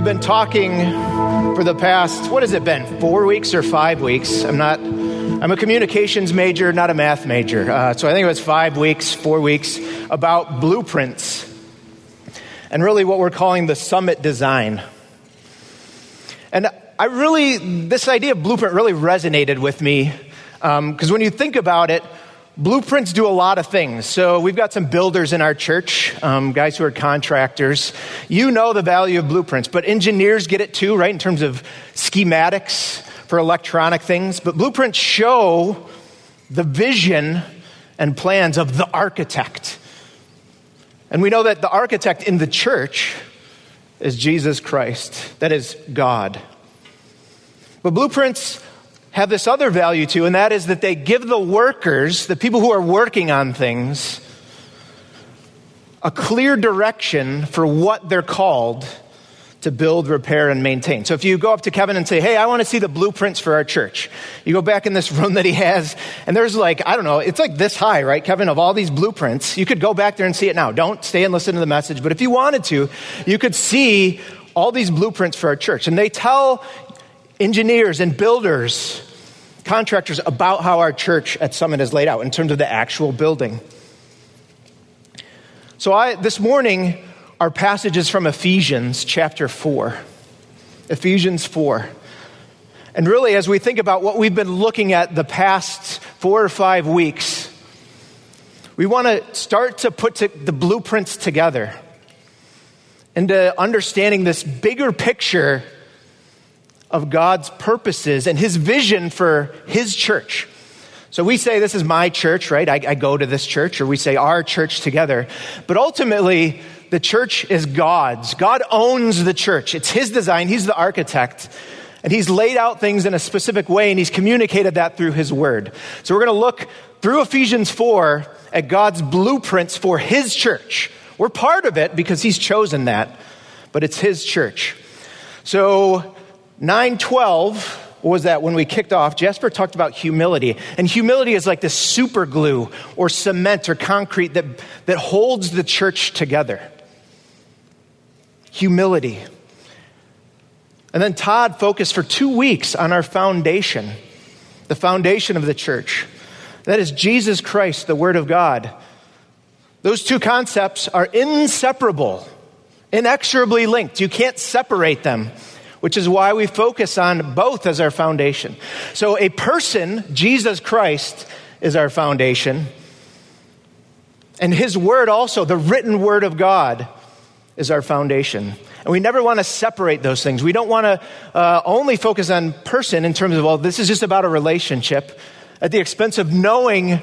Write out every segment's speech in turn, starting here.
we've been talking for the past, what has it been, four weeks or five weeks? I'm not, I'm a communications major, not a math major. Uh, so I think it was five weeks, four weeks about blueprints and really what we're calling the summit design. And I really, this idea of blueprint really resonated with me because um, when you think about it, Blueprints do a lot of things. So we've got some builders in our church, um, guys who are contractors. You know the value of blueprints, but engineers get it too, right, in terms of schematics for electronic things. But blueprints show the vision and plans of the architect. And we know that the architect in the church is Jesus Christ, that is God. But blueprints have this other value too, and that is that they give the workers, the people who are working on things, a clear direction for what they're called to build, repair, and maintain. So if you go up to Kevin and say, Hey, I want to see the blueprints for our church, you go back in this room that he has, and there's like, I don't know, it's like this high, right, Kevin, of all these blueprints. You could go back there and see it now. Don't stay and listen to the message, but if you wanted to, you could see all these blueprints for our church. And they tell engineers and builders, contractors about how our church at Summit is laid out in terms of the actual building. So I this morning our passage is from Ephesians chapter 4. Ephesians 4. And really, as we think about what we've been looking at the past four or five weeks, we want to start to put to the blueprints together into understanding this bigger picture of God's purposes and his vision for his church. So we say, This is my church, right? I, I, go to this church, or we say our church together. But ultimately, the church is God's. God owns the church, it's his design, he's the architect. And he's laid out things in a specific way, and he's communicated that through his word. So we're going to look through Ephesians 4 at God's blueprints for his church. We're part of it because he's chosen that, but it's his church. So 912 was that when we kicked off, Jasper talked about humility. And humility is like this super glue or cement or concrete that, that holds the church together. Humility. And then Todd focused for two weeks on our foundation, the foundation of the church. That is Jesus Christ, the Word of God. Those two concepts are inseparable, inexorably linked. You can't separate them which is why we focus on both as our foundation. So, a person, Jesus Christ, is our foundation. And his word also, the written word of God, is our foundation. And we never want to separate those things. We don't want to uh, only focus on person in terms of, well, this is just about a relationship at the expense of knowing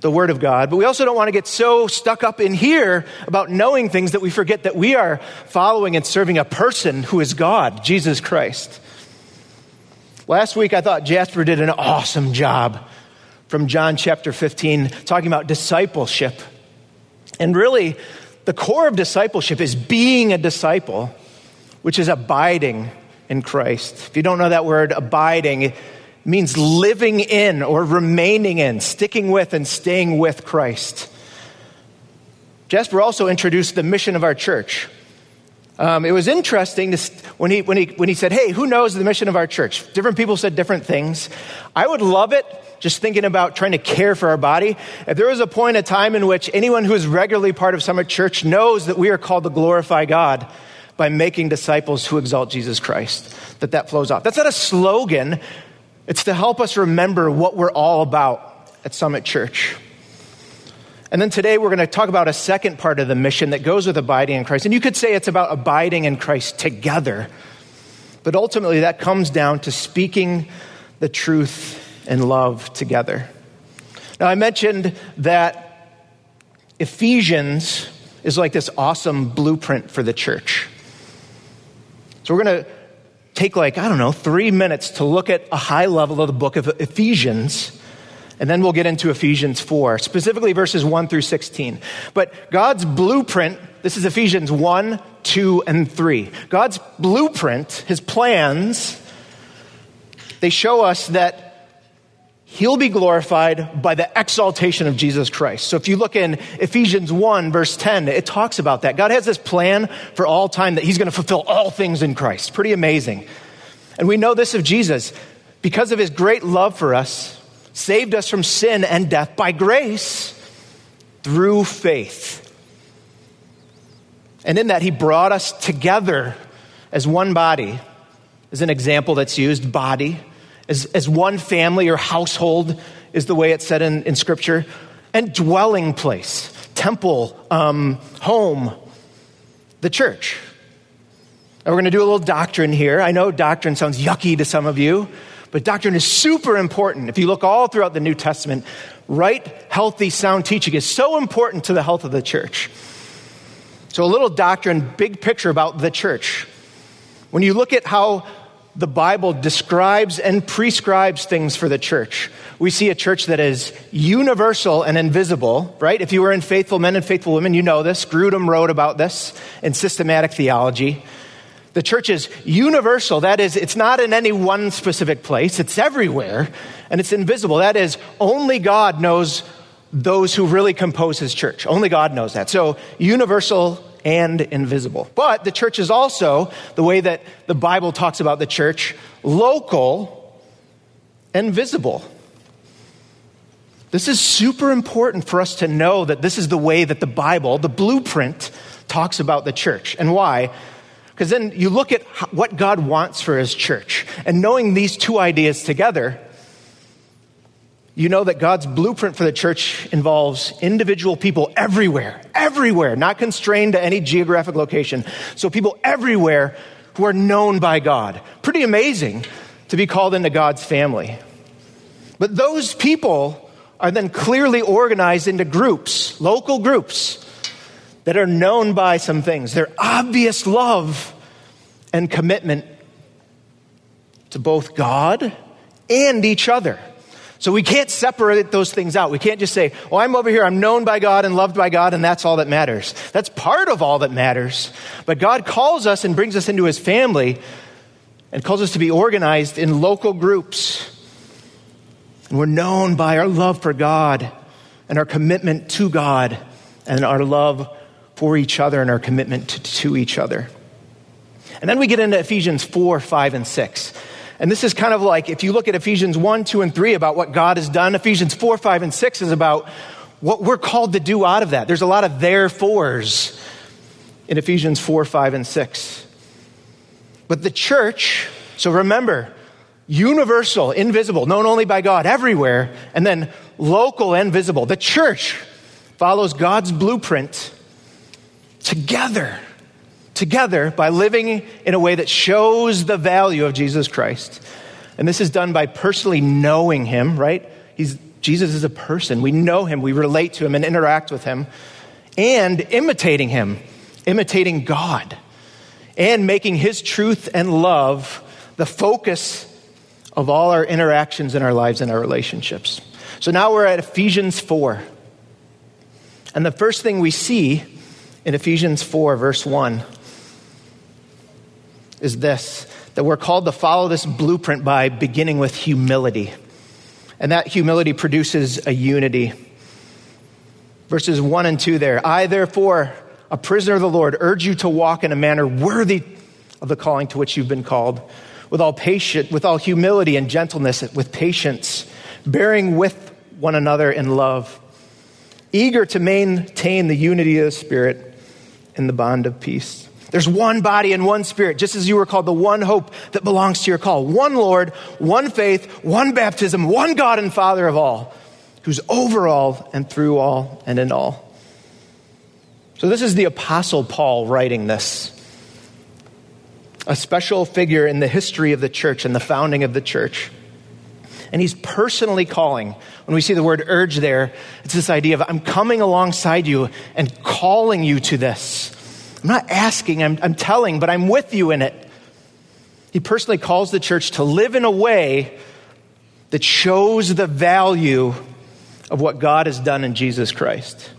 the Word of God, but we also don't want to get so stuck up in here about knowing things that we forget that we are following and serving a person who is God, Jesus Christ. Last week, I thought Jasper did an awesome job from John chapter 15, talking about discipleship. And really, the core of discipleship is being a disciple, which is abiding in Christ. If you don't know that word, abiding, means living in or remaining in, sticking with and staying with Christ. Jasper also introduced the mission of our church. Um, it was interesting to, when, he, when, he, when he said, Hey, who knows the mission of our church? Different people said different things. I would love it just thinking about trying to care for our body. If there was a point in time in which anyone who is regularly part of Summit Church knows that we are called to glorify God by making disciples who exalt Jesus Christ, that that flows off. That's not a slogan. It's to help us remember what we're all about at Summit Church. And then today we're going to talk about a second part of the mission that goes with abiding in Christ. And you could say it's about abiding in Christ together. But ultimately, that comes down to speaking the truth and love together. Now, I mentioned that Ephesians is like this awesome blueprint for the church. So we're going to take like, I don't know, three minutes to look at a high level of the book of Ephesians. And then we'll get into Ephesians 4, specifically verses 1 through 16. But God's blueprint, this is Ephesians 1, 2, and 3. God's blueprint, his plans, they show us that he'll be glorified by the exaltation of Jesus Christ. So if you look in Ephesians 1, verse 10, it talks about that. God has this plan for all time that he's going to fulfill all things in Christ. Pretty amazing. And we know this of Jesus. Because of his great love for us, saved us from sin and death by grace through faith. And in that, he brought us together as one body, as an example that's used, body as, as one family or household, is the way it's said in, in Scripture, and dwelling place, temple, um, home, the church. And we're going to do a little doctrine here. I know doctrine sounds yucky to some of you, but doctrine is super important. If you look all throughout the New Testament, right, healthy, sound teaching is so important to the health of the church. So, a little doctrine, big picture about the church. When you look at how the Bible describes and prescribes things for the church. We see a church that is universal and invisible, right? If you were in Faithful Men and Faithful Women, you know this. Grudem wrote about this in Systematic Theology. The church is universal. That is, it's not in any one specific place, it's everywhere, and it's invisible. That is, only God knows those who really compose his church. Only God knows that. So, universal and invisible. But the church is also, the way that the Bible talks about the church, local and visible. This is super important for us to know that this is the way that the Bible, the blueprint, talks about the church. And why? Because then you look at what God wants for his church. And knowing these two ideas together, you know that God's blueprint for the church involves individual people everywhere, everywhere, not constrained to any geographic location. So people everywhere who are known by God. Pretty amazing to be called into God's family. But those people are then clearly organized into groups, local groups, that are known by some things. Their obvious love and commitment to both God and each other. So we can't separate those things out. We can't just say, well, I'm over here, I'm known by God and loved by God, and that's all that matters. That's part of all that matters. But God calls us and brings us into his family and calls us to be organized in local groups. And we're known by our love for God and our commitment to God and our love for each other and our commitment to, to each other. And then we get into Ephesians 4, 5, and 6. And this is kind of like if you look at Ephesians 1, 2, and 3 about what God has done, Ephesians 4, 5, and 6 is about what we're called to do out of that. There's a lot of therefores in Ephesians 4, 5, and 6. But the church, so remember, universal, invisible, known only by God everywhere, and then local and visible. The church follows God's blueprint together together by living in a way that shows the value of Jesus Christ. And this is done by personally knowing him, right? He's, Jesus is a person. We know him, we relate to him, and interact with him, and imitating him, imitating God, and making his truth and love the focus of all our interactions in our lives and our relationships. So now we're at Ephesians 4. And the first thing we see in Ephesians 4, verse 1, is this that we're called to follow this blueprint by beginning with humility. And that humility produces a unity. Verses 1 and 2 there. I, therefore, a prisoner of the Lord, urge you to walk in a manner worthy of the calling to which you've been called, with all patience, with all humility and gentleness, with patience, bearing with one another in love, eager to maintain the unity of the Spirit in the bond of peace. There's one body and one spirit, just as you were called the one hope that belongs to your call. One Lord, one faith, one baptism, one God and Father of all, who's over all and through all and in all. So, this is the Apostle Paul writing this. A special figure in the history of the church and the founding of the church. And he's personally calling. When we see the word urge there, it's this idea of I'm coming alongside you and calling you to this. I'm not asking, I'm, I'm telling, but I'm with you in it. He personally calls the church to live in a way that shows the value of what God has done in Jesus Christ.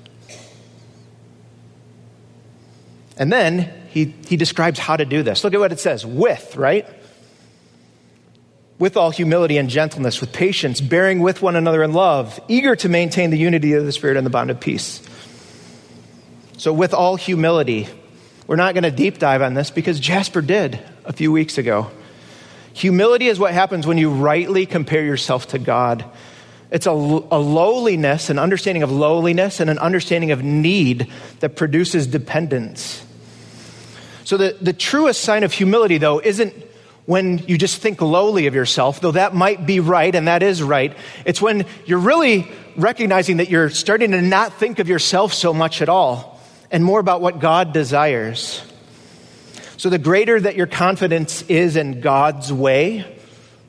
And then he, he describes how to do this. Look at what it says with, right? with all humility and gentleness, with patience, bearing with one another in love, eager to maintain the unity of the Spirit and the bond of peace. So, with all humility, we're not going to deep dive on this because Jasper did a few weeks ago. Humility is what happens when you rightly compare yourself to God. It's a, a, lowliness, an understanding of lowliness, and an understanding of need that produces dependence. So, the, the truest sign of humility, though, isn't when you just think lowly of yourself, though that might be right and that is right. It's when you're really recognizing that you're starting to not think of yourself so much at all and more about what God desires. So, the greater that your confidence is in God's way,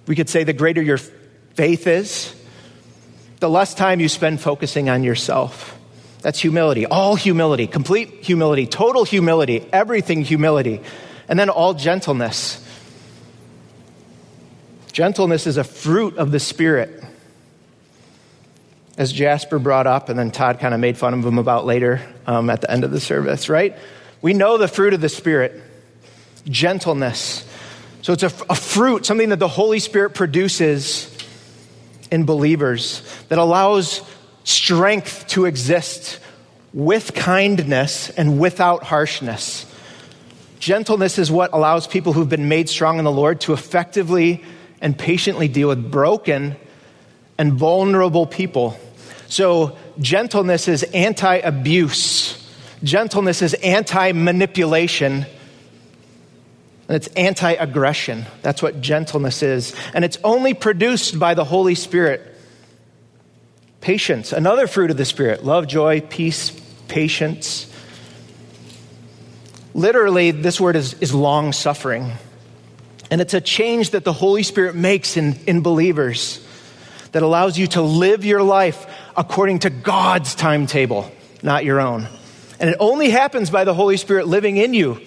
we could say the greater your faith is, the less time you spend focusing on yourself. That's humility, all humility, complete humility, total humility, everything humility, and then all gentleness. Gentleness is a fruit of the Spirit. As Jasper brought up, and then Todd kind of made fun of him about later um, at the end of the service, right? We know the fruit of the Spirit gentleness. So it's a, a fruit, something that the Holy Spirit produces in believers that allows strength to exist with kindness and without harshness. Gentleness is what allows people who've been made strong in the Lord to effectively and patiently deal with broken and vulnerable people. So, gentleness is anti abuse, gentleness is anti manipulation, and it's anti aggression. That's what gentleness is. And it's only produced by the Holy Spirit. Patience, another fruit of the Spirit love, joy, peace, patience. Literally, this word is, is long suffering. And it's a change that the Holy Spirit makes in, in believers that allows you to live your life according to God's timetable, not your own. And it only happens by the Holy Spirit living in you,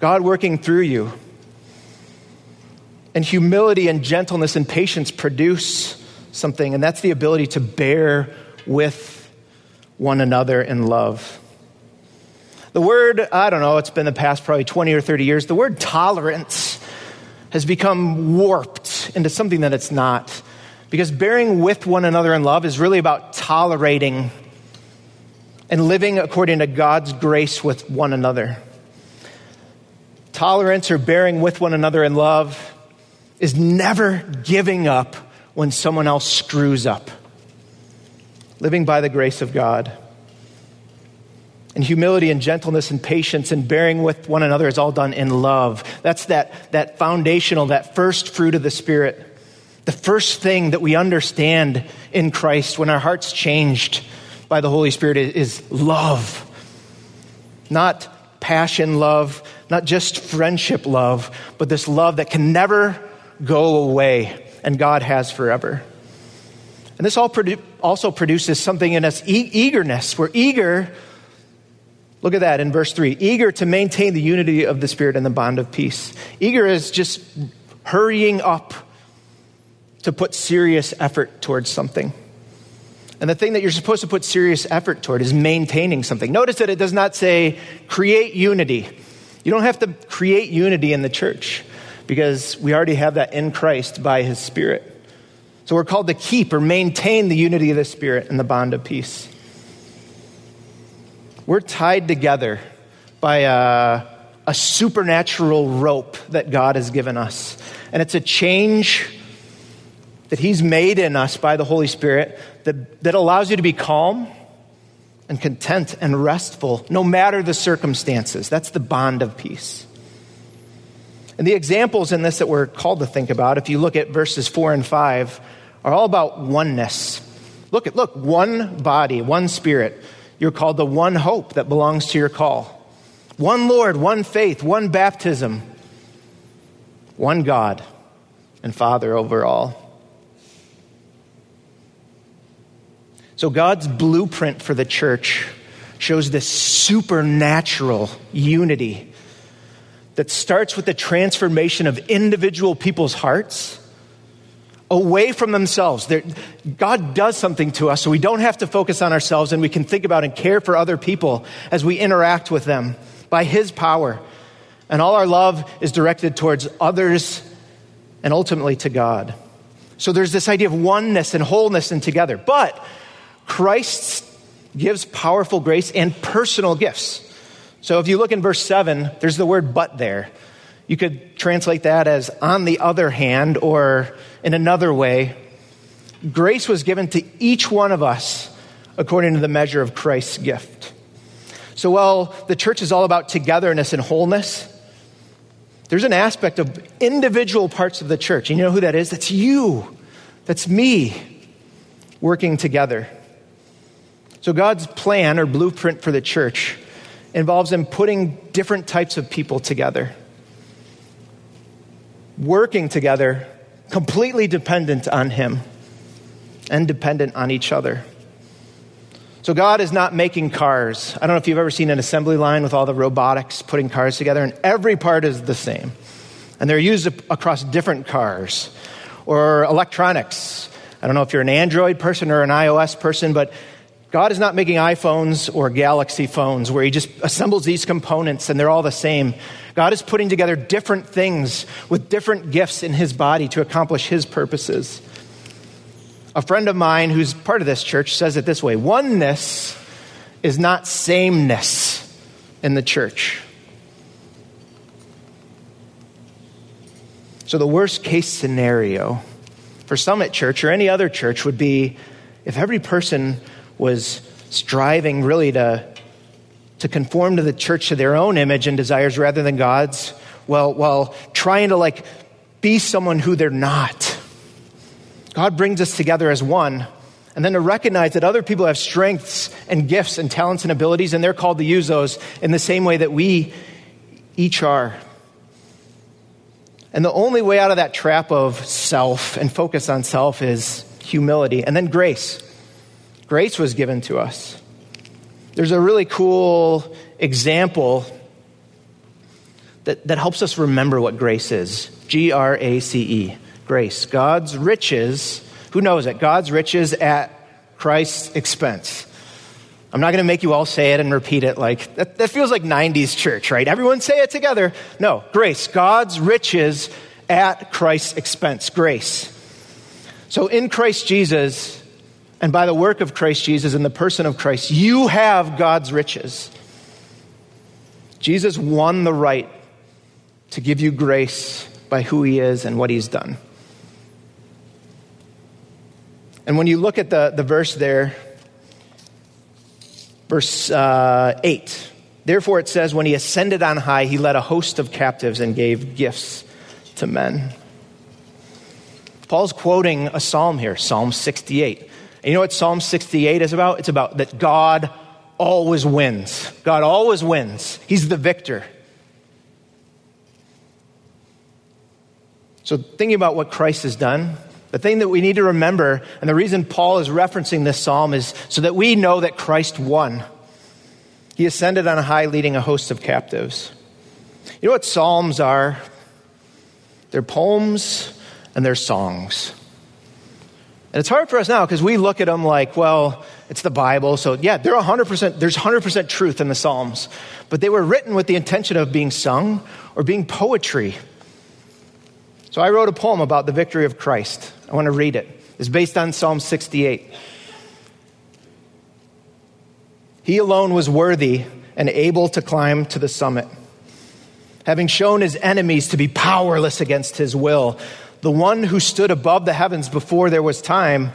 God working through you. And humility and gentleness and patience produce something, and that's the ability to bear with one another in love. The word, I don't know, it's been the past probably 20 or 30 years, the word tolerance has become warped into something that it's not. Because bearing with one another in love is really about tolerating and living according to God's grace with one another. Tolerance or bearing with one another in love is never giving up when someone else screws up. Living by the grace of God. And humility and gentleness and patience and bearing with one another is all done in love. That's that, that foundational, that first fruit of the Spirit. The first thing that we understand in Christ when our heart's changed by the Holy Spirit is love. Not passion love, not just friendship love, but this love that can never go away and God has forever. And this all produ- also produces something in us e- eagerness. We're eager Look at that in verse 3 eager to maintain the unity of the Spirit and the bond of peace. Eager is just hurrying up to put serious effort towards something. And the thing that you're supposed to put serious effort toward is maintaining something. Notice that it does not say create unity. You don't have to create unity in the church because we already have that in Christ by his Spirit. So we're called to keep or maintain the unity of the Spirit and the bond of peace. We're tied together by a, a supernatural rope that God has given us. And it's a change that He's made in us by the Holy Spirit that, that allows you to be calm and content and restful no matter the circumstances. That's the bond of peace. And the examples in this that we're called to think about, if you look at verses four and five, are all about oneness. Look at, look, one body, one spirit. You're called the one hope that belongs to your call. One Lord, one faith, one baptism, one God and Father over all. So, God's blueprint for the church shows this supernatural unity that starts with the transformation of individual people's hearts away from themselves. They're, God does something to us so we don't have to focus on ourselves and we can think about and care for other people as we interact with them by His power. And all our love is directed towards others and ultimately to God. So there's this idea of oneness and wholeness and together. But Christ gives powerful grace and personal gifts. So if you look in verse 7, there's the word but there. You could translate that as on the other hand, or in another way. Grace was given to each one of us according to the measure of Christ's gift. So while the church is all about togetherness and wholeness, there's an aspect of individual parts of the church. And you know who that is? That's you. That's me working together. So God's plan or blueprint for the church involves him putting different types of people together, working together, completely dependent on him and dependent on each other. So, God is not making cars. I don't know if you've ever seen an assembly line with all the robotics putting cars together, and every part is the same. And they're used across different cars or electronics. I don't know if you're an Android person or an iOS person, but God is not making iPhones or Galaxy phones where He just assembles these components and they're all the same. God is putting together different things with different gifts in His body to accomplish His purposes. A friend of mine who's part of this church says it this way oneness is not sameness in the church. So, the worst case scenario for Summit Church or any other church would be if every person was striving really to, to conform to the church to their own image and desires rather than God's, while, while trying to like be someone who they're not. God brings us together as one, and then to recognize that other people have strengths and gifts and talents and abilities, and they're called to use those in the same way that we each are. And the only way out of that trap of self and focus on self is humility, and then grace. Grace was given to us. There's a really cool example that, that helps us remember what grace is G R A C E grace. God's riches, who knows it? God's riches at Christ's expense. I'm not going to make you all say it and repeat it like that, that feels like 90s church, right? Everyone say it together. No, grace. God's riches at Christ's expense. Grace. So in Christ Jesus, and by the work of Christ Jesus and the person of Christ, you have God's riches. Jesus won the right to give you grace by who he is and what he's done. And when you look at the, the verse there, verse uh, 8, therefore it says, When he ascended on high, he led a host of captives and gave gifts to men. Paul's quoting a psalm here, Psalm 68. And you know what Psalm 68 is about? It's about that God always wins. God always wins. He's the victor. So, thinking about what Christ has done, the thing that we need to remember, and the reason Paul is referencing this psalm is so that we know that Christ won. He ascended on high, leading a host of captives. You know what psalms are? They're poems and they're songs. And it's hard for us now because we look at them like, well, it's the Bible. So, yeah, they're 100%, there's 100% truth in the Psalms. But they were written with the intention of being sung or being poetry. So I wrote a poem about the victory of Christ. I want to read it. It's based on Psalm 68. He alone was worthy and able to climb to the summit. Having shown his enemies to be powerless against his will, the one who stood above the heavens before there was time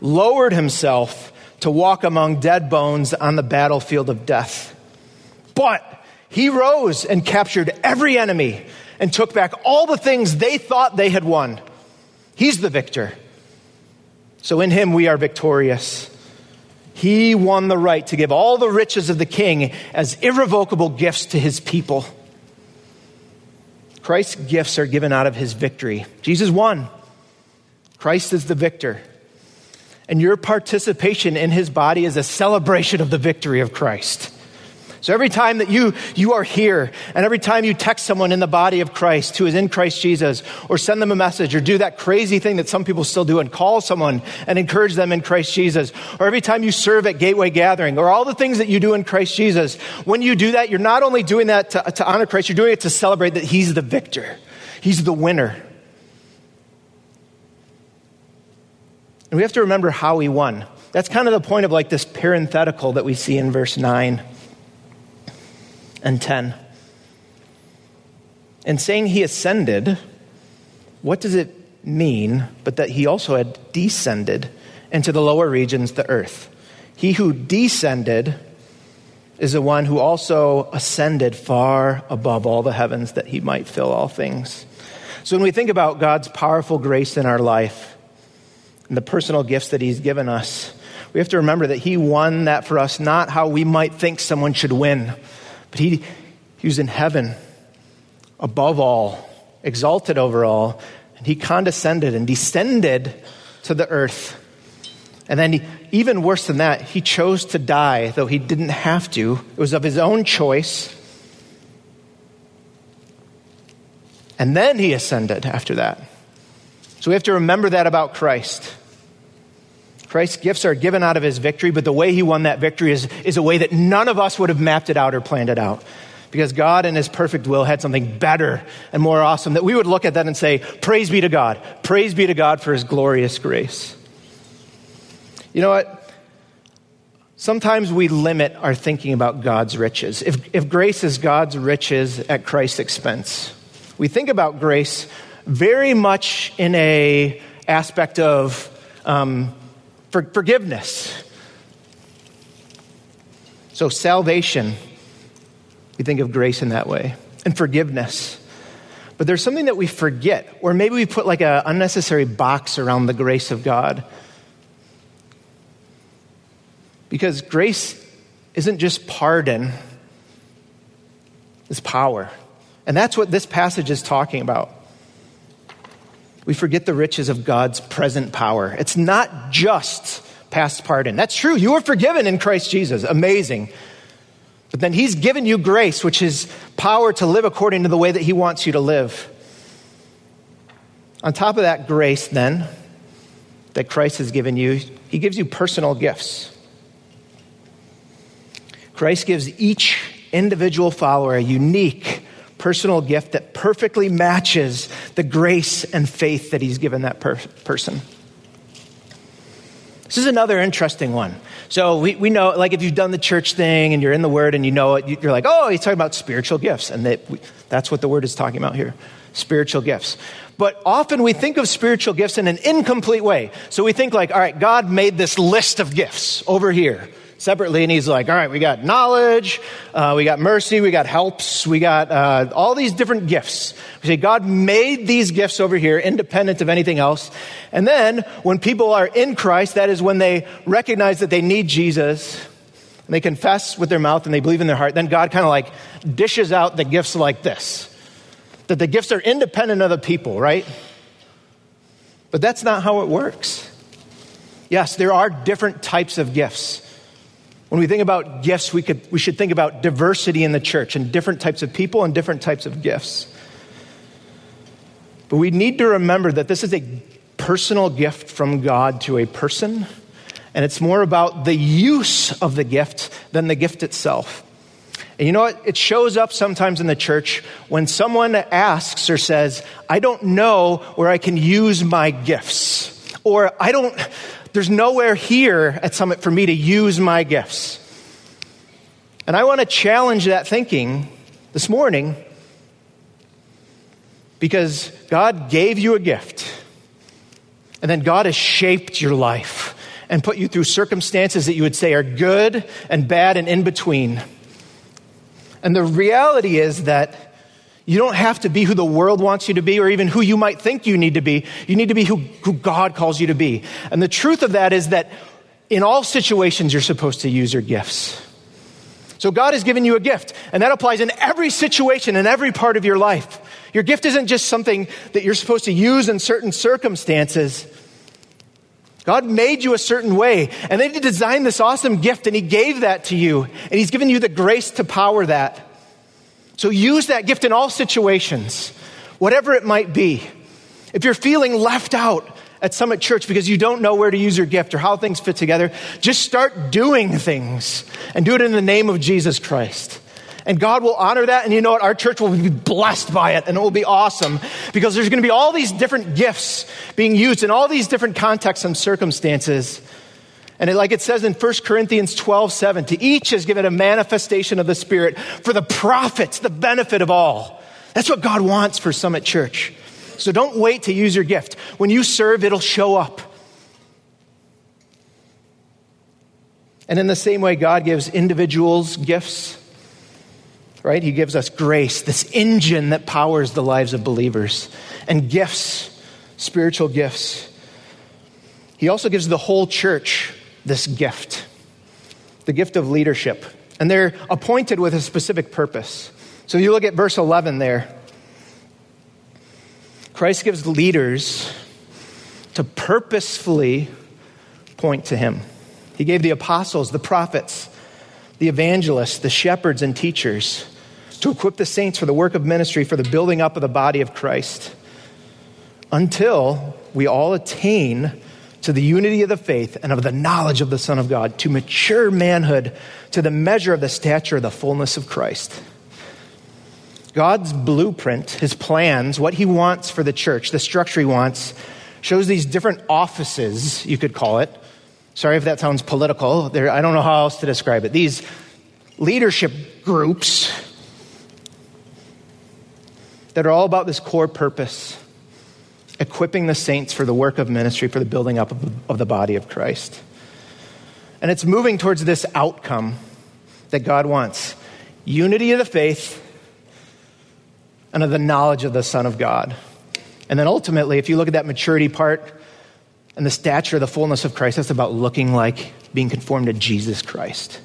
lowered himself to walk among dead bones on the battlefield of death. But he rose and captured every enemy and took back all the things they thought they had won. He's the victor. So in him we are victorious. He won the right to give all the riches of the king as irrevocable gifts to his people. Christ's gifts are given out of his victory. Jesus won. Christ is the victor. And your participation in his body is a celebration of the victory of Christ. So every time that you, you are here, and every time you text someone in the body of Christ who is in Christ Jesus, or send them a message, or do that crazy thing that some people still do and call someone and encourage them in Christ Jesus, or every time you serve at Gateway Gathering, or all the things that you do in Christ Jesus, when you do that, you're not only doing that to, to honor Christ, you're doing it to celebrate that He's the victor, He's the winner. And we have to remember how he won. That's kind of the point of like this parenthetical that we see in verse 9 and 10. And saying he ascended, what does it mean but that he also had descended into the lower regions, the earth? He who descended is the one who also ascended far above all the heavens that he might fill all things. So when we think about God's powerful grace in our life and the personal gifts that he's given us, we have to remember that he won that for us, not how we might think someone should win, but he, he was in heaven above all, exalted over all, and he condescended and descended to the earth. And then, he, even worse than that, he chose to die, though he didn't have to. It was of his own choice. And then he ascended after that. So we have to remember that about Christ. Christ's gifts are given out of his victory, but the way he won that victory is, is a way that none of us would have mapped it out or planned it out because God, in His perfect will, had something better and more awesome that we would look at that and say, Praise be to God. Praise be to God for His glorious grace. You know what? Sometimes we limit our thinking about God's riches. If, if grace is God's riches at Christ's expense, we think about grace very much in a aspect of um, for, forgiveness. So salvation we think of grace in that way and forgiveness. But there's something that we forget, or maybe we put like an unnecessary box around the grace of God. Because grace isn't just pardon, it's power. And that's what this passage is talking about. We forget the riches of God's present power. It's not just past pardon. That's true. You are forgiven in Christ Jesus. Amazing. But then He's given you grace, which is power to live according to the way that He wants you to live. On top of that grace, then, that Christ has given you, He gives you personal gifts. Christ gives each individual follower a unique personal gift that perfectly matches the grace and faith that He's given that per- person. This is another interesting one. So we, we know, like, if you've done the church thing and you're in the Word and you know it, you're like, oh, he's talking about spiritual gifts. And that, that's what the Word is talking about here spiritual gifts. But often we think of spiritual gifts in an incomplete way. So we think, like, all right, God made this list of gifts over here separately, and he's like, all right, we got knowledge, uh, we got mercy, we got helps, we got uh, all these different gifts. We say, God made these gifts over here independent of anything else. And then when people are in Christ, that is when they recognize that they need Jesus, and they confess with their mouth and they believe in their heart, then God kind of like dishes out the gifts like this. That the gifts are independent of the people, right? But that's not how it works. Yes, there are different types of gifts. When we think about gifts, we, could, we should think about diversity in the church and different types of people and different types of gifts. But we need to remember that this is a personal gift from God to a person, and it's more about the use of the gift than the gift itself. And you know what? It shows up sometimes in the church when someone asks or says, I don't know where I can use my gifts. Or I don't, there's nowhere here at Summit for me to use my gifts. And I want to challenge that thinking this morning because God gave you a gift. And then God has shaped your life and put you through circumstances that you would say are good and bad and in between. And the reality is that you don't have to be who the world wants you to be or even who you might think you need to be. You need to be who, who God calls you to be. And the truth of that is that in all situations, you're supposed to use your gifts. So God has given you a gift, and that applies in every situation, in every part of your life. Your gift isn't just something that you're supposed to use in certain circumstances. God made you a certain way, and then He designed this awesome gift, and He gave that to you, and He's given you the grace to power that. So use that gift in all situations, whatever it might be. If you're feeling left out at Summit Church because you don't know where to use your gift or how things fit together, just start doing things and do it in the name of Jesus Christ. And God will honor that. And you know what? Our church will be blessed by it and it will be awesome because there's going to be all these different gifts being used in all these different contexts and circumstances. And it, like it says in 1 Corinthians 12, 7, to each is given a manifestation of the Spirit for the profits, the benefit of all. That's what God wants for Summit Church. So don't wait to use your gift. When you serve, it'll show up. And in the same way, God gives individuals gifts, right? He gives us grace, this engine that powers the lives of believers, and gifts, spiritual gifts. He also gives the whole church this gift the gift of leadership. And they're appointed with a specific purpose. So you look at verse 11 there. Christ gives leaders to purposefully point to him. He gave the apostles, the prophets, the evangelists, the shepherds, and teachers to equip the saints for the work of ministry, for the building up of the body of Christ, until we all attain to the unity of the faith and of the knowledge of the Son of God, to mature manhood, to the measure of the stature of the fullness of Christ. God's blueprint, his plans, what he wants for the church, the structure he wants, shows these different offices, you could call it. Sorry if that sounds political. There, I don't know how else to describe it. These leadership groups that are all about this core purpose equipping the saints for the work of ministry, for the building up of the, body of Christ. And it's moving towards this outcome that God wants unity of the faith and of the knowledge of the Son of God. And then ultimately, if you look at that maturity part and the stature, the fullness of Christ, that's about looking like being conformed to Jesus Christ.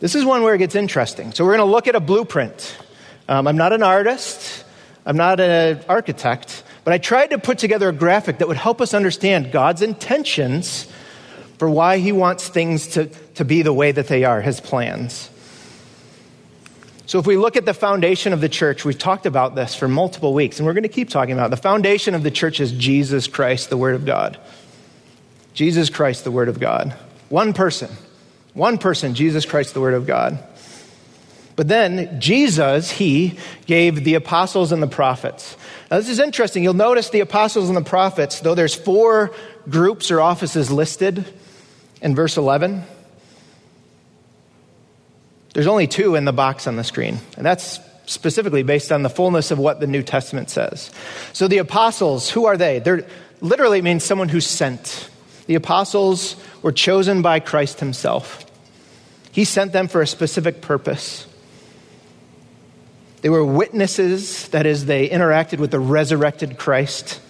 This is one where it gets interesting. So, we're going to look at a blueprint. Um, I'm not an artist. I'm not an architect, but I tried to put together a graphic that would help us understand God's intentions for why He wants things to, to be the way that they are, His plans. So, if we look at the foundation of the church, we've talked about this for multiple weeks, and we're going to keep talking about it. The foundation of the church is Jesus Christ, the Word of God. Jesus Christ, the Word of God. One person. One person, Jesus Christ, the Word of God. But then Jesus, he gave the apostles and the prophets. Now, this is interesting. You'll notice the apostles and the prophets, though there's four groups or offices listed in verse 11, there's only two in the box on the screen. And that's specifically based on the fullness of what the New Testament says. So the apostles, who are they? They're literally means someone who's sent. The apostles were chosen by Christ himself. He sent them for a specific purpose. They were witnesses, that is, they interacted with the resurrected Christ.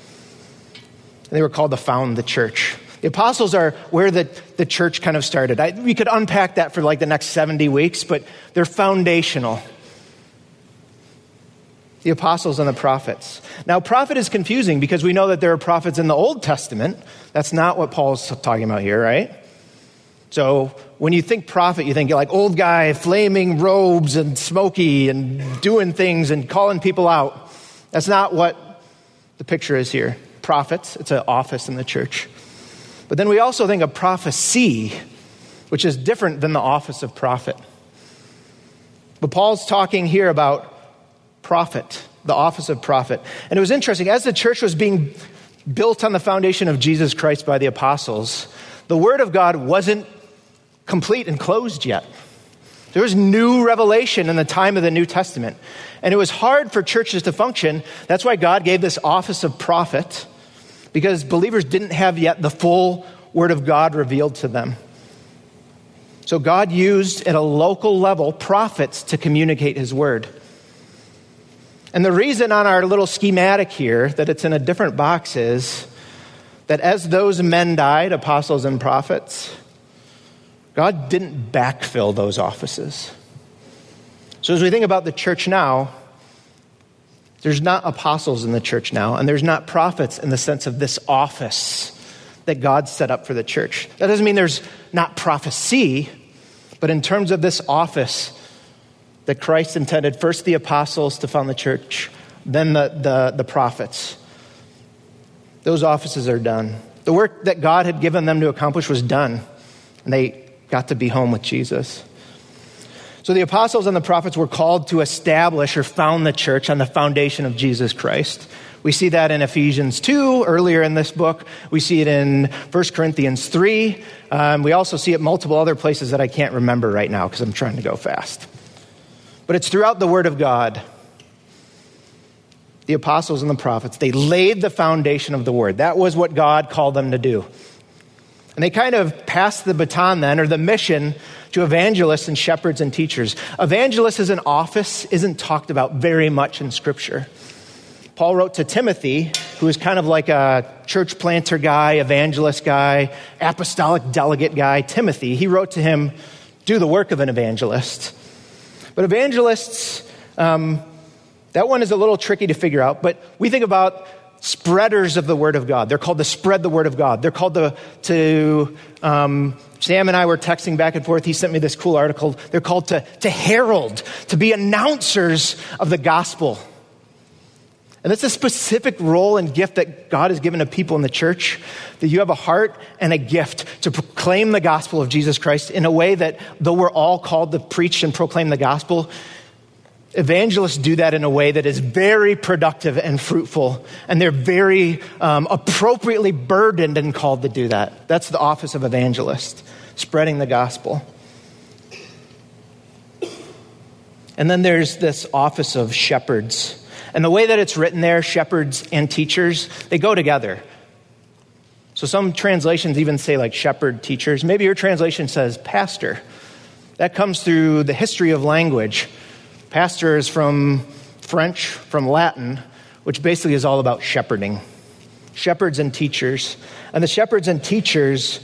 They were called to found the church. The apostles are where the, the church kind of started. I, we could unpack that for like the next 70 weeks, but they're foundational. The apostles and the prophets. Now, prophet is confusing because we know that there are prophets in the Old Testament. That's not what Paul's talking about here, right? So when you think prophet, you think like old guy, flaming robes and smoky and doing things and calling people out. That's not what the picture is here. Prophets, it's an office in the church. But then we also think of prophecy, which is different than the office of prophet. But Paul's talking here about prophet, the office of prophet. And it was interesting, as the church was being built on the foundation of Jesus Christ by the apostles, the word of God wasn't complete and closed yet. There was new revelation in the time of the New Testament. And it was hard for churches to function. That's why God gave this office of prophet, because believers didn't have yet the full Word of God revealed to them. So God used at a local level prophets to communicate His Word. And the reason on our little schematic here that it's in a different box is that as those men died, apostles and prophets, God didn't backfill those offices. So as we think about the church now, there's not apostles in the church now, and there's not prophets in the sense of this office that God set up for the church. That doesn't mean there's not prophecy, but in terms of this office that Christ intended, first the apostles to found the church, then the, the, the prophets. Those offices are done. The work that God had given them to accomplish was done, and they got to be home with Jesus. So the apostles and the prophets were called to establish or found the church on the foundation of Jesus Christ. We see that in Ephesians 2 earlier in this book. We see it in 1 Corinthians 3. Um, we also see it multiple other places that I can't remember right now because I'm trying to go fast. But it's throughout the Word of God. The apostles and the prophets, they laid the foundation of the Word. That was what God called them to do. And they kind of passed the baton then, or the mission, to evangelists and shepherds and teachers. Evangelist as an office isn't talked about very much in Scripture. Paul wrote to Timothy, who is kind of like a church planter guy, evangelist guy, apostolic delegate guy, Timothy. He wrote to him, Do the work of an evangelist. But evangelists, um, that one is a little tricky to figure out, but we think about spreaders of the Word of God. They're called to spread the Word of God. They're called to, to um, Sam and I were texting back and forth. He sent me this cool article. They're called to, to herald, to be announcers of the gospel. And that's a specific role and gift that God has given to people in the church, that you have a heart and a gift to proclaim the gospel of Jesus Christ in a way that, though we're all called to preach and proclaim the gospel, evangelists do that in a way that is very productive and fruitful, and they're very um, appropriately burdened and called to do that. That's the office of evangelist, spreading the gospel. And then there's this office of shepherds. And the way that it's written there, shepherds and teachers, they go together. So some translations even say like shepherd teachers. Maybe your translation says pastor. That comes through the history of language. Pastor is from French, from Latin, which basically is all about shepherding. Shepherds and teachers. And the shepherds and teachers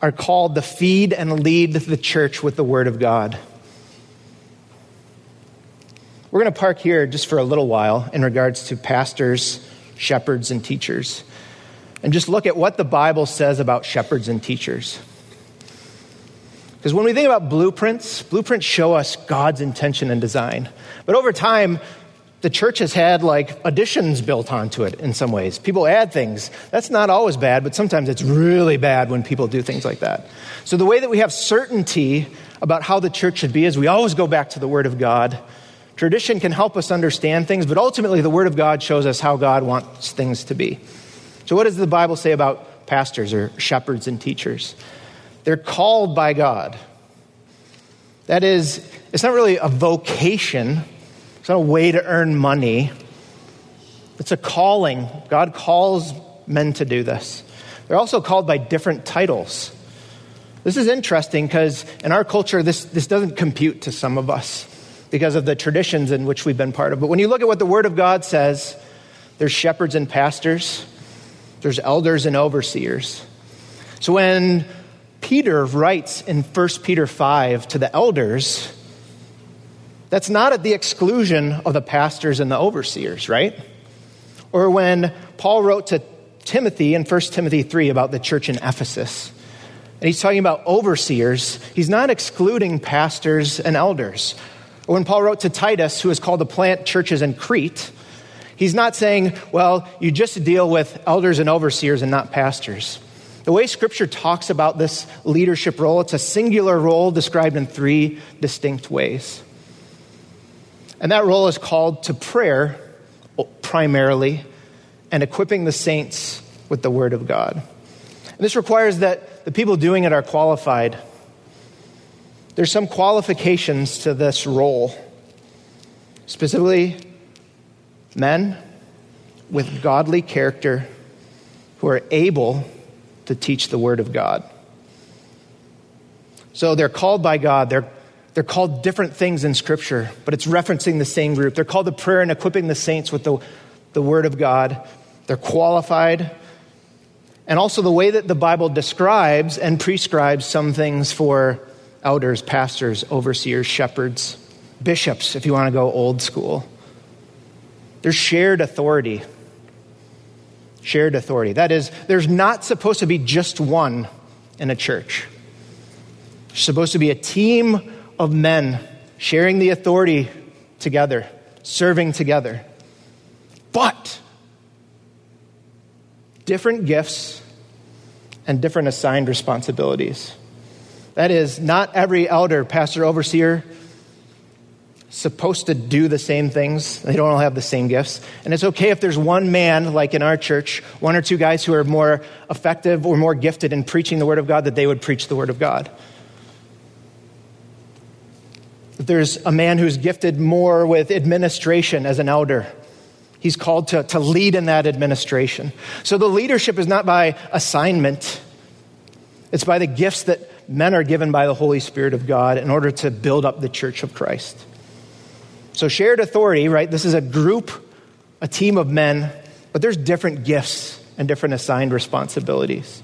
are called to feed and lead the church with the word of God. We're going to park here just for a little while in regards to pastors, shepherds, and teachers, and just look at what the Bible says about shepherds and teachers. Because when we think about blueprints, blueprints show us God's intention and design. But over time, the church has had like additions built onto it in some ways. People add things. That's not always bad, but sometimes it's really bad when people do things like that. So the way that we have certainty about how the church should be is we always go back to the Word of God Tradition can help us understand things, but ultimately the Word of God shows us how God wants things to be. So, what does the Bible say about pastors or shepherds and teachers? They're called by God. That is, it's not really a vocation, it's not a way to earn money. It's a calling. God calls men to do this. They're also called by different titles. This is interesting because in our culture, this, this doesn't compute to some of us because of the traditions in which we've been part of. But when you look at what the Word of God says, there's shepherds and pastors, there's elders and overseers. So when Peter writes in 1 Peter 5 to the elders, that's not at the exclusion of the pastors and the overseers, right? Or when Paul wrote to Timothy in 1 Timothy 3 about the church in Ephesus, and he's talking about overseers, he's not excluding pastors and elders. Or when Paul wrote to Titus, who is called to plant churches in Crete, he's not saying, well, you just deal with elders and overseers and not pastors. The way Scripture talks about this leadership role, it's a singular role described in three distinct ways. And that role is called to prayer primarily and equipping the saints with the Word of God. And this requires that the people doing it are qualified there's some qualifications to this role. Specifically, men with godly character who are able to teach the Word of God. So they're called by God. They're, they're called different things in Scripture, but it's referencing the same group. They're called to prayer and equipping the saints with the, the Word of God. They're qualified. And also the way that the Bible describes and prescribes some things for elders, pastors, overseers, shepherds, bishops, if you want to go old school. There's shared authority. Shared authority. That is, there's not supposed to be just one in a church. There's supposed to be a team of men sharing the authority together, serving together. But different gifts and different assigned responsibilities. That is, not every elder, pastor, overseer supposed to do the same things. They don't all have the same gifts. And it's okay if there's one man, like in our church, one or two guys who are more effective or more gifted in preaching the Word of God, that they would preach the Word of God. If there's a man who's gifted more with administration as an elder, he's called to, to lead in that administration. So the leadership is not by assignment, it's by the gifts that men are given by the Holy Spirit of God in order to build up the church of Christ. So, shared authority, right? This is a group, a team of men, but there's different gifts and different assigned responsibilities.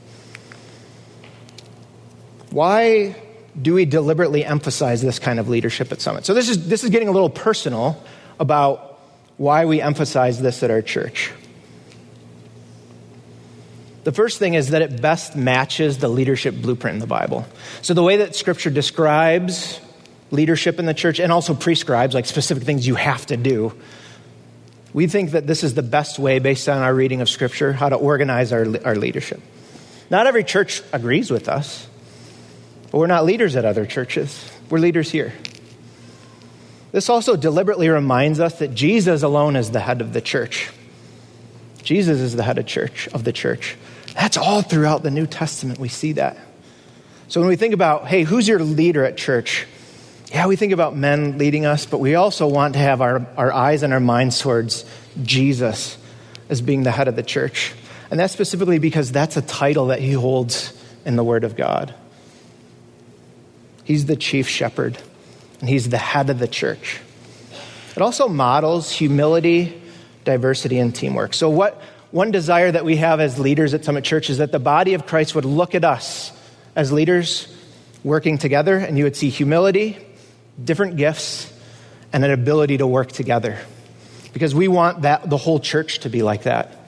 Why do we deliberately emphasize this kind of leadership at Summit? So, this is, this is getting a little personal about why we emphasize this at our church. The first thing is that it best matches the leadership blueprint in the Bible. So, the way that Scripture describes leadership in the church and also prescribes like specific things you have to do. We think that this is the best way, based on our reading of Scripture, how to organize our, our leadership. Not every church agrees with us, but we're not leaders at other churches. We're leaders here. This also deliberately reminds us that Jesus alone is the head of the church. Jesus is the head of church of the church. That's all throughout the New Testament. We see that. So when we think about, hey, who's your leader at church? Yeah, we think about men leading us, but we also want to have our, our eyes and our minds towards Jesus as being the head of the church. And that's specifically because that's a title that he holds in the Word of God. He's the chief shepherd, and he's the head of the church. It also models humility, diversity, and teamwork. So, what one desire that we have as leaders at Summit Church is that the body of Christ would look at us as leaders working together, and you would see humility, different gifts, and an ability to work together. Because we want that, the whole church to be like that.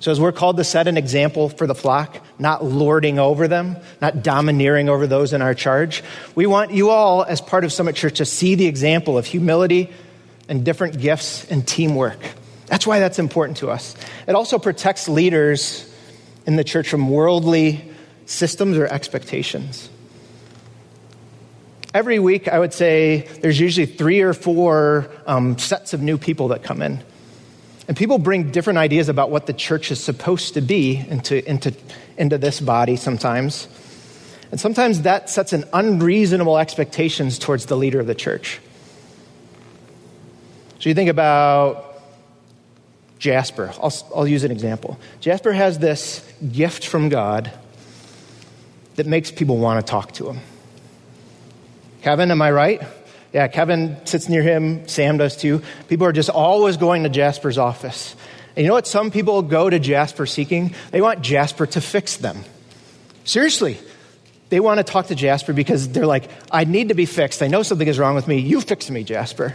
So, as we're called to set an example for the flock, not lording over them, not domineering over those in our charge, we want you all, as part of Summit Church, to see the example of humility and different gifts and teamwork. That's why that's important to us. It also protects leaders in the church from worldly systems or expectations. Every week, I would say there's usually three or four um, sets of new people that come in. And people bring different ideas about what the church is supposed to be into, into, into this body sometimes. And sometimes that sets an unreasonable expectations towards the leader of the church. So you think about Jasper. I'll, I'll use an example. Jasper has this gift from God that makes people want to talk to him. Kevin, am I right? Yeah, Kevin sits near him. Sam does too. People are just always going to Jasper's office. And you know what? Some people go to Jasper seeking? They want Jasper to fix them. Seriously. They want to talk to Jasper because they're like, I need to be fixed. I know something is wrong with me. You fix me, Jasper.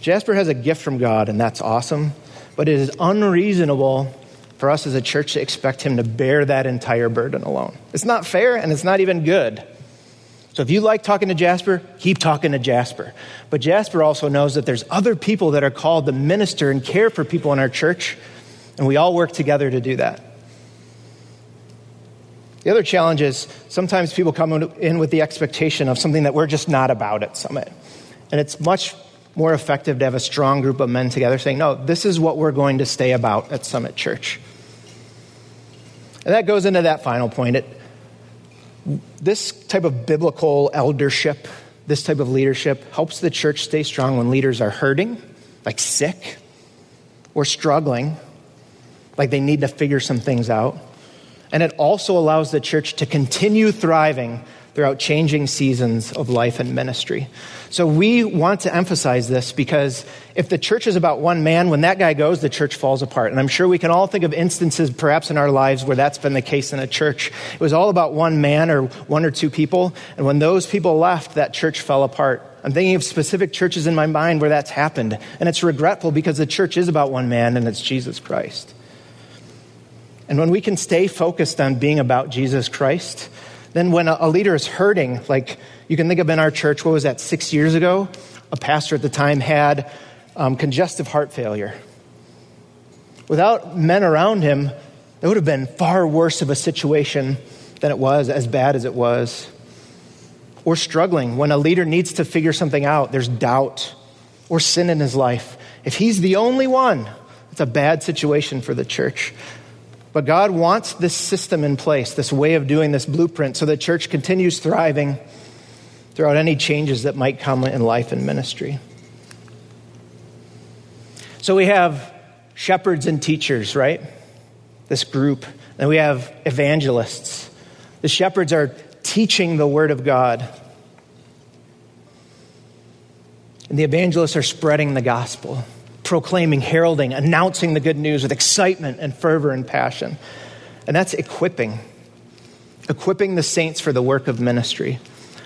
Jasper has a gift from God, and that's awesome. But it is unreasonable for us as a church to expect him to bear that entire burden alone. It's not fair and it's not even good. So if you like talking to Jasper, keep talking to Jasper. But Jasper also knows that there's other people that are called to minister and care for people in our church, and we all work together to do that. The other challenge is sometimes people come in with the expectation of something that we're just not about at Summit. And it's much more effective to have a strong group of men together saying, no, this is what we're going to stay about at Summit Church. And that goes into that final point. It, this type of biblical eldership, this type of leadership, helps the church stay strong when leaders are hurting, like sick, or struggling, like they need to figure some things out. And it also allows the church to continue thriving throughout changing seasons of life and ministry. So we want to emphasize this because if the church is about one man, when that guy goes, the church falls apart. And I'm sure we can all think of instances perhaps in our lives where that's been the case in a church. It was all about one man or one or two people. And when those people left, that church fell apart. I'm thinking of specific churches in my mind where that's happened. And it's regretful because the church is about one man and it's Jesus Christ. And when we can stay focused on being about Jesus Christ, then, when a, leader is hurting, like you can think of in our church, what was that, six years ago? A pastor at the time had um, congestive heart failure. Without men around him, it would have been far worse of a situation than it was, as bad as it was. or struggling, when a leader needs to figure something out, there's doubt or sin in his life. If he's the only one, it's a bad situation for the church. But God wants this system in place, this way of doing this blueprint, so the church continues thriving throughout any changes that might come in life and ministry. So we have shepherds and teachers, right? This group. And we have evangelists. The shepherds are teaching the Word of God. And the evangelists are spreading the gospel, proclaiming, heralding, announcing the good news with excitement and fervor and passion. And that's equipping, equipping the saints for the work of ministry.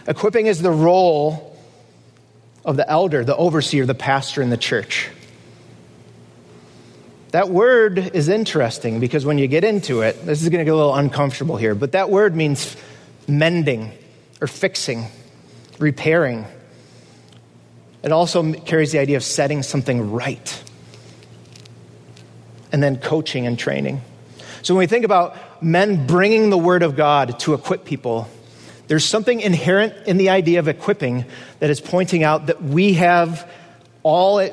Equipping is the role of the elder, the overseer, the pastor in the church. That word is interesting because when you get into it, this is going to get a little uncomfortable here, but that word means mending or fixing, repairing. It also carries the idea of setting something right and then coaching and training. So when we think about men bringing the word of God to equip people, there's something inherent in the idea of equipping that is pointing out that we have all,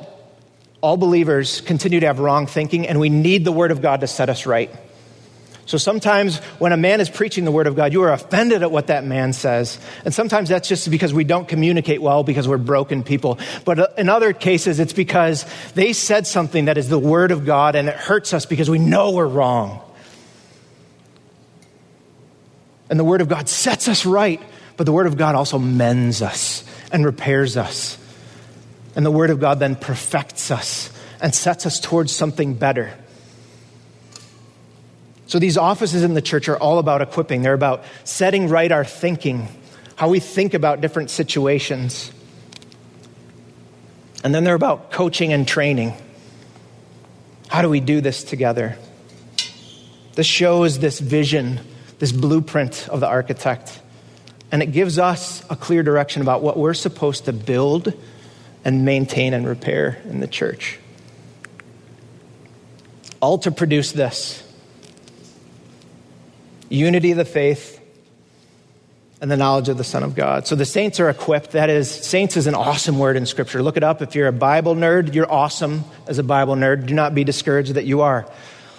all believers continue to have wrong thinking, and we need the Word of God to set us right. So sometimes when a man is preaching the Word of God, you are offended at what that man says. And sometimes that's just because we don't communicate well because we're broken people. But uh, in other cases, it's because they said something that is the Word of God and it hurts us because we know we're wrong. And the Word of God sets us right, but the Word of God also mends us and repairs us. And the Word of God then perfects us and sets us towards something better. So these offices in the church are all about equipping, they're about setting right our thinking, how we think about different situations. And then they're about coaching and training. How do we do this together? This shows this vision this blueprint of the architect. And it gives us a clear direction about what we're supposed to build and maintain and repair in the church. All to produce this unity of the faith and the knowledge of the Son of God. So the saints are equipped. That is, saints is an awesome word in Scripture. Look it up. If you're a Bible nerd, you're awesome as a Bible nerd. Do not be discouraged that you are.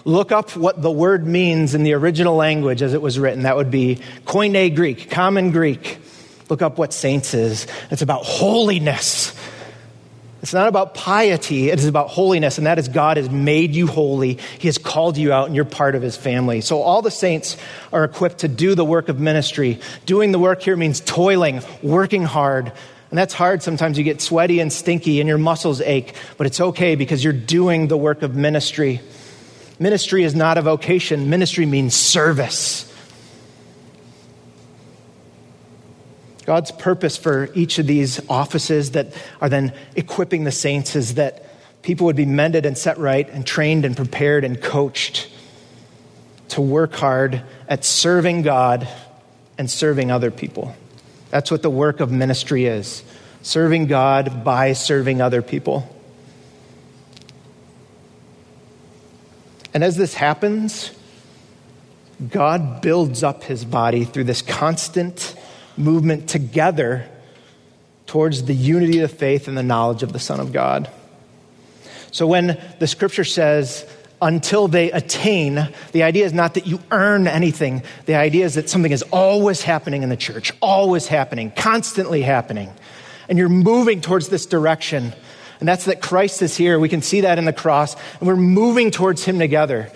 Look up what the word means in the original language as it was written. That would be Koine Greek, common Greek. Look up what saints is. It's about holiness. It's not about piety, it is about holiness, and that is God has made you holy. He has called you out, and you're part of his family. So all the saints are equipped to do the work of ministry. Doing the work here means toiling, working hard. And that's hard. Sometimes you get sweaty and stinky and your muscles ache, but it's okay because you're doing the work of ministry. Ministry is not a vocation, ministry means service. God's purpose for each of these offices that are then equipping the saints is that people would be mended and set right and trained and prepared and coached to work hard at serving God and serving other people. That's what the work of ministry is serving God by serving other people. And as this happens, God builds up his body through this constant movement together towards the unity of faith and the knowledge of the Son of God. So when the scripture says, until they attain, the idea is not that you earn anything. The idea is that something is always happening in the church, always happening, constantly happening. And you're moving towards this direction and that's that Christ is here. We can see that in the cross, and we're moving towards Him together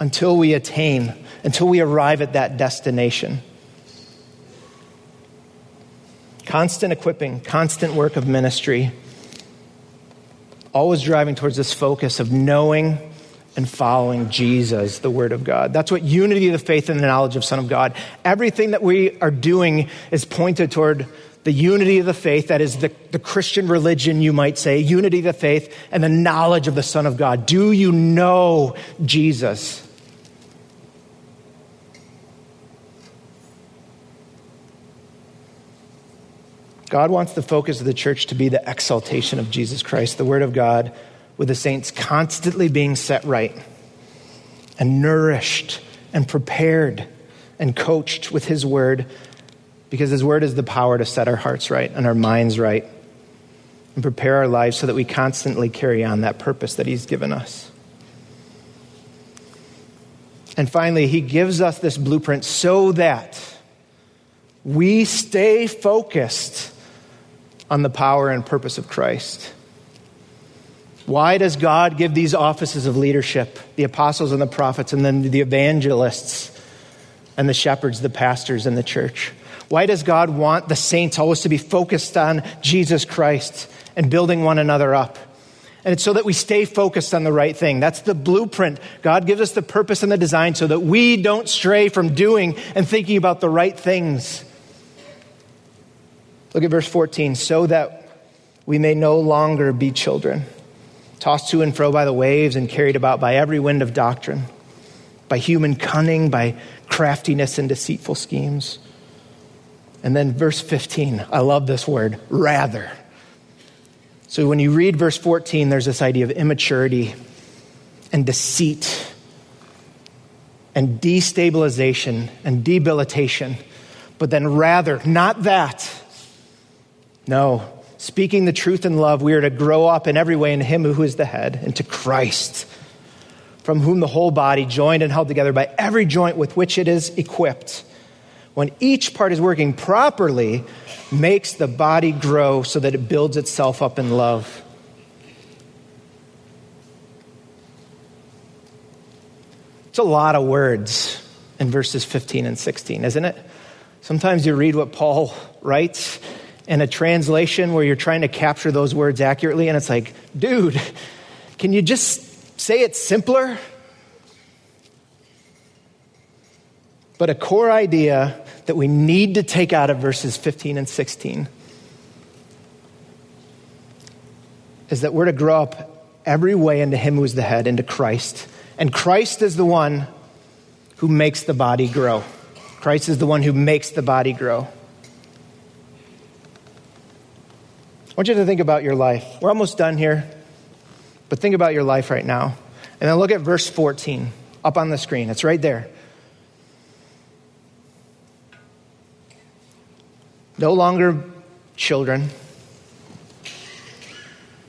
until we attain, until we arrive at that destination. Constant equipping, constant work of ministry, always driving towards this focus of knowing and following Jesus, the Word of God. That's what unity of the faith and the knowledge of Son of God. Everything that we are doing is pointed toward the unity of the faith, that is the, the Christian religion, you might say, unity of the faith, and the knowledge of the Son of God. Do you know Jesus? God wants the focus of the church to be the exaltation of Jesus Christ, the Word of God, with the saints constantly being set right and nourished and prepared and coached with His Word because His Word is the power to set our hearts right and our minds right and prepare our lives so that we constantly carry on that purpose that He's given us. And finally, He gives us this blueprint so that we stay focused on the power and purpose of Christ. Why does God give these offices of leadership, the apostles and the prophets, and then the evangelists and the shepherds, the pastors and the church? Why does God want the saints always to be focused on Jesus Christ and building one another up? And it's so that we stay focused on the right thing. That's the blueprint. God gives us the purpose and the design so that we don't stray from doing and thinking about the right things. Look at verse 14. So that we may no longer be children, tossed to and fro by the waves and carried about by every wind of doctrine, by human cunning, by craftiness and deceitful schemes. And then verse 15, I love this word, rather. So when you read verse 14, there's this idea of immaturity and deceit and destabilization and debilitation. But then, rather, not that no. Speaking the truth in love, we are to grow up in every way in Him who is the head, into Christ, from whom the whole body, joined and held together by every joint with which it is equipped, when each part is working properly, makes the body grow so that it builds itself up in love. It's a lot of words in verses 15 and 16, isn't it? Sometimes you read what Paul writes and a translation where you're trying to capture those words accurately, and it's like, dude, can you just say it simpler? But a core idea that we need to take out of verses 15 and 16 is that we're to grow up every way into Him who is the head, into Christ. And Christ is the one who makes the body grow. Christ is the one who makes the body grow. Want you to think about your life. We're almost done here, but think about your life right now. And then look at verse 14 up on the screen. It's right there. No longer children,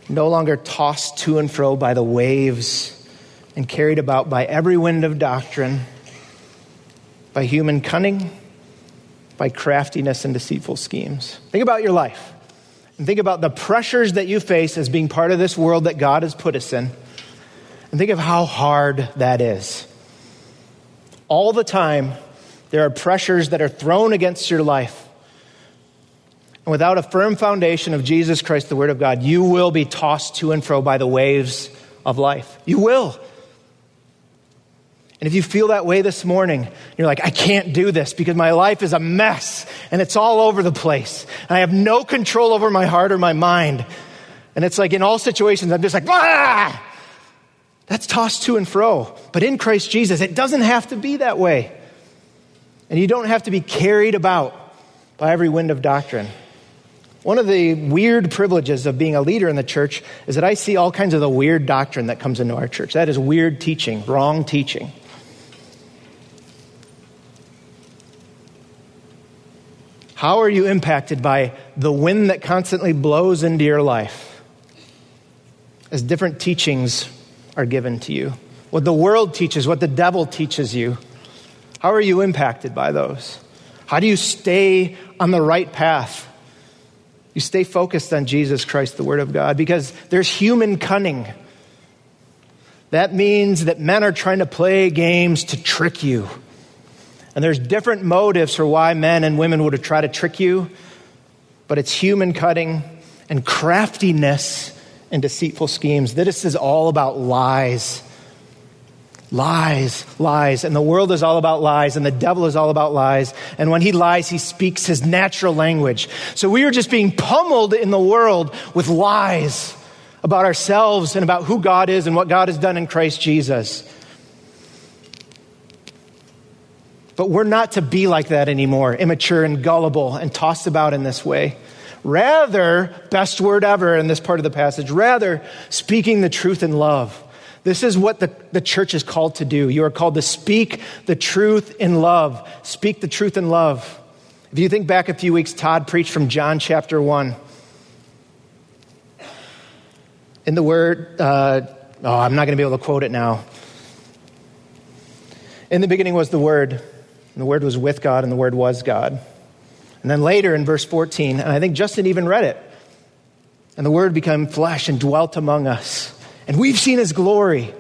no longer tossed to and fro by the waves and carried about by every wind of doctrine, by human cunning, by craftiness and deceitful schemes. Think about your life. And think about the pressures that you face as being part of this world that God has put us in. And think of how hard that is. All the time, there are pressures that are thrown against your life. And without a firm foundation of Jesus Christ, the Word of God, you will be tossed to and fro by the waves of life. You will. And if you feel that way this morning, you're like, I can't do this because my life is a mess and it's all over the place. And I have no control over my heart or my mind. And it's like in all situations, I'm just like, ah! That's tossed to and fro. But in Christ Jesus, it doesn't have to be that way. And you don't have to be carried about by every wind of doctrine. One of the weird privileges of being a leader in the church is that I see all kinds of the weird doctrine that comes into our church. That is weird teaching, wrong teaching. How are you impacted by the wind that constantly blows into your life as different teachings are given to you? What the world teaches, what the devil teaches you. How are you impacted by those? How do you stay on the right path? You stay focused on Jesus Christ, the Word of God, because there's human cunning. That means that men are trying to play games to trick you and there's different motives for why men and women would try to trick you, but it's human cutting and craftiness and deceitful schemes. This is all about lies. Lies, lies. And the world is all about lies, and the devil is all about lies. And when he lies, he speaks his natural language. So we are just being pummeled in the world with lies about ourselves and about who God is and what God has done in Christ Jesus. But we're not to be like that anymore, immature and gullible and tossed about in this way. Rather, best word ever in this part of the passage, rather, speaking the truth in love. This is what the, the church is called to do. You are called to speak the truth in love. Speak the truth in love. If you think back a few weeks, Todd preached from John chapter 1. In the word, uh, oh, I'm not going to be able to quote it now. In the beginning was the Word, and the Word was with God, and the Word was God. And then later in verse 14, and I think Justin even read it, and the Word became flesh and dwelt among us. And we've seen His glory,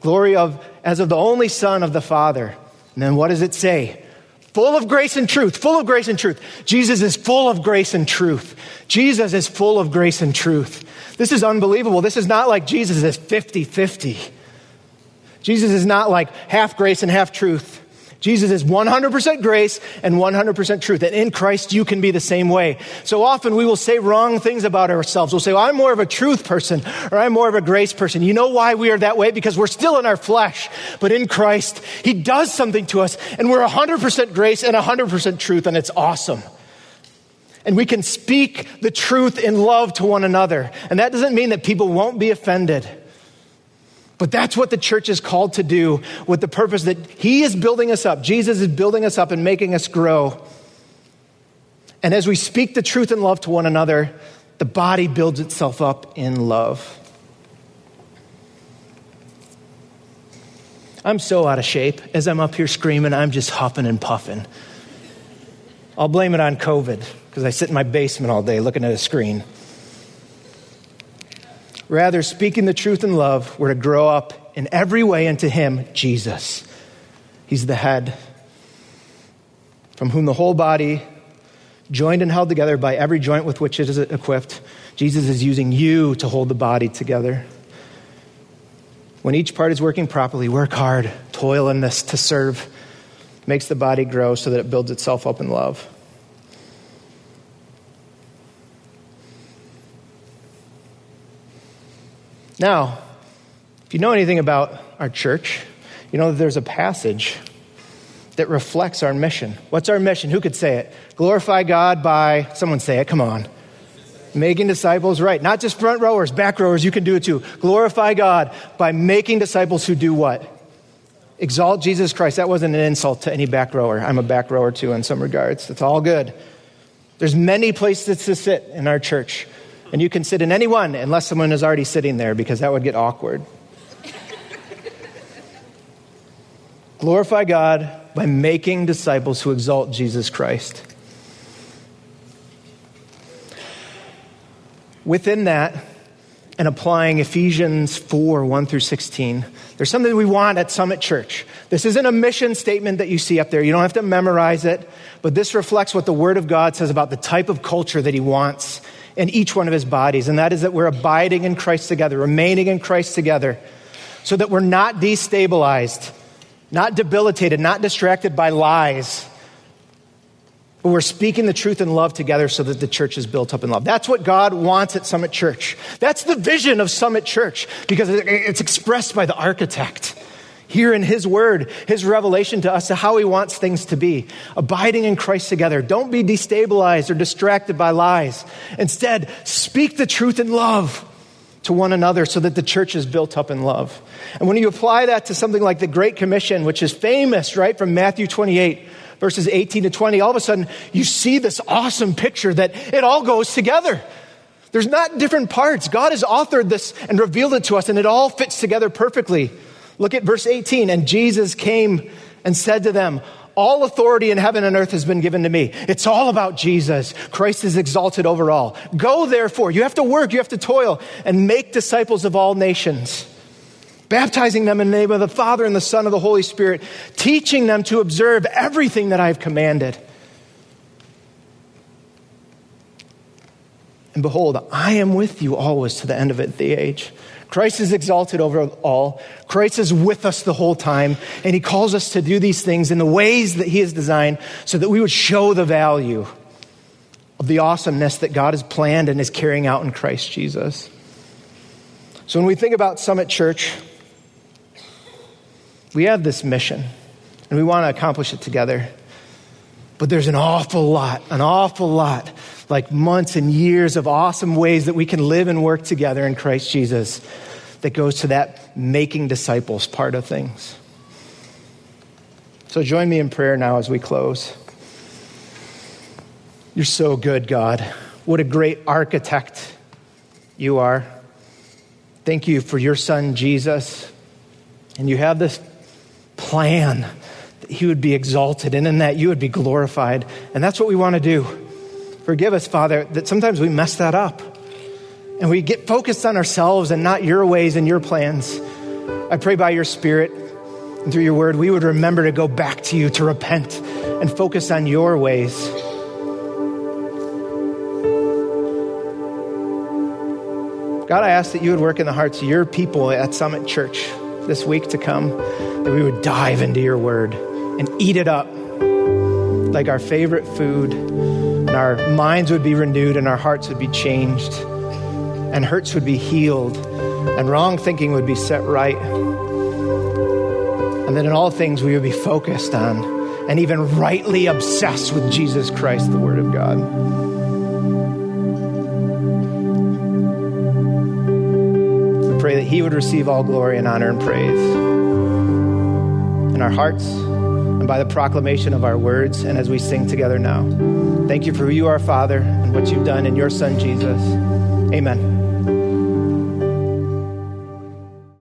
glory of, as of the only Son of the Father. And then what does it say? Full of grace and truth, full of grace and truth. Jesus is full of grace and truth. Jesus is full of grace and truth. This is unbelievable. This is not like Jesus is 50 50. Jesus is not like half grace and half truth. Jesus is 100% grace and 100% truth. And in Christ, you can be the same way. So often we will say wrong things about ourselves. We'll say, well, I'm more of a truth person or I'm more of a grace person. You know why we are that way? Because we're still in our flesh. But in Christ, He does something to us and we're 100% grace and 100% truth and it's awesome. And we can speak the truth in love to one another. And that doesn't mean that people won't be offended. But that's what the church is called to do with the purpose that He is building us up. Jesus is building us up and making us grow. And as we speak the truth and love to one another, the body builds itself up in love. I'm so out of shape. As I'm up here screaming, I'm just huffing and puffing. I'll blame it on COVID because I sit in my basement all day looking at a screen. Rather, speaking the truth in love, we're to grow up in every way into Him, Jesus. He's the head, from whom the whole body, joined and held together by every joint with which it is equipped, Jesus is using you to hold the body together. When each part is working properly, work hard, toil in this to serve, makes the body grow so that it builds itself up in love. Now, if you know anything about our church, you know that there's a passage that reflects our mission. What's our mission? Who could say it? Glorify God by, someone say it, come on. Making disciples, right. Not just front rowers, back rowers, you can do it too. Glorify God by making disciples who do what? Exalt Jesus Christ. That wasn't an insult to any back rower. I'm a back rower too in some regards. It's all good. There's many places to sit in our church. And you can sit in any one unless someone is already sitting there because that would get awkward. Glorify God by making disciples who exalt Jesus Christ. Within that, and applying Ephesians 4 1 through 16, there's something we want at Summit Church. This isn't a mission statement that you see up there. You don't have to memorize it, but this reflects what the Word of God says about the type of culture that He wants in each one of his bodies, and that is that we're abiding in Christ together, remaining in Christ together, so that we're not destabilized, not debilitated, not distracted by lies. But we're speaking the truth in love together so that the church is built up in love. That's what God wants at Summit Church. That's the vision of Summit Church because it's expressed by the architect here in His Word, His revelation to us to how He wants things to be. Abiding in Christ together. Don't be destabilized or distracted by lies. Instead, speak the truth in love to one another so that the church is built up in love. And when you apply that to something like the Great Commission, which is famous, right, from Matthew 28, verses 18 to 20, all of a sudden you see this awesome picture that it all goes together. There's not different parts. God has authored this and revealed it to us, and it all fits together perfectly. Look at verse 18. And Jesus came and said to them, all authority in heaven and earth has been given to me. It's all about Jesus. Christ is exalted over all. Go therefore. You have to work, you have to toil, and make disciples of all nations, baptizing them in the name of the Father and the Son of the Holy Spirit, teaching them to observe everything that I've commanded. And behold, I am with you always to the end of the age. Christ is exalted over all. Christ is with us the whole time, and He calls us to do these things in the ways that He has designed so that we would show the value of the awesomeness that God has planned and is carrying out in Christ Jesus. So when we think about Summit Church, we have this mission, and we want to accomplish it together. But there's an awful lot, an awful lot like months and years of awesome ways that we can live and work together in Christ Jesus that goes to that making disciples part of things. So join me in prayer now as we close. You're so good, God. What a great architect you are. Thank you for your son, Jesus. And you have this plan he would be exalted and in that you would be glorified. And that's what we want to do. Forgive us, Father, that sometimes we mess that up and we get focused on ourselves and not your ways and your plans. I pray by your Spirit and through your word, we would remember to go back to you, to repent and focus on your ways. God, I ask that you would work in the hearts of your people at Summit Church this week to come, that we would dive into your word and eat it up like our favorite food, and our minds would be renewed and our hearts would be changed, and hurts would be healed, and wrong thinking would be set right. And that in all things we would be focused on and even rightly obsessed with Jesus Christ, the Word of God. We pray that He would receive all glory and honor and praise in our hearts by the proclamation of our words and as we sing together now. Thank you for who you are, Father, and what you've done in your Son, Jesus. Amen.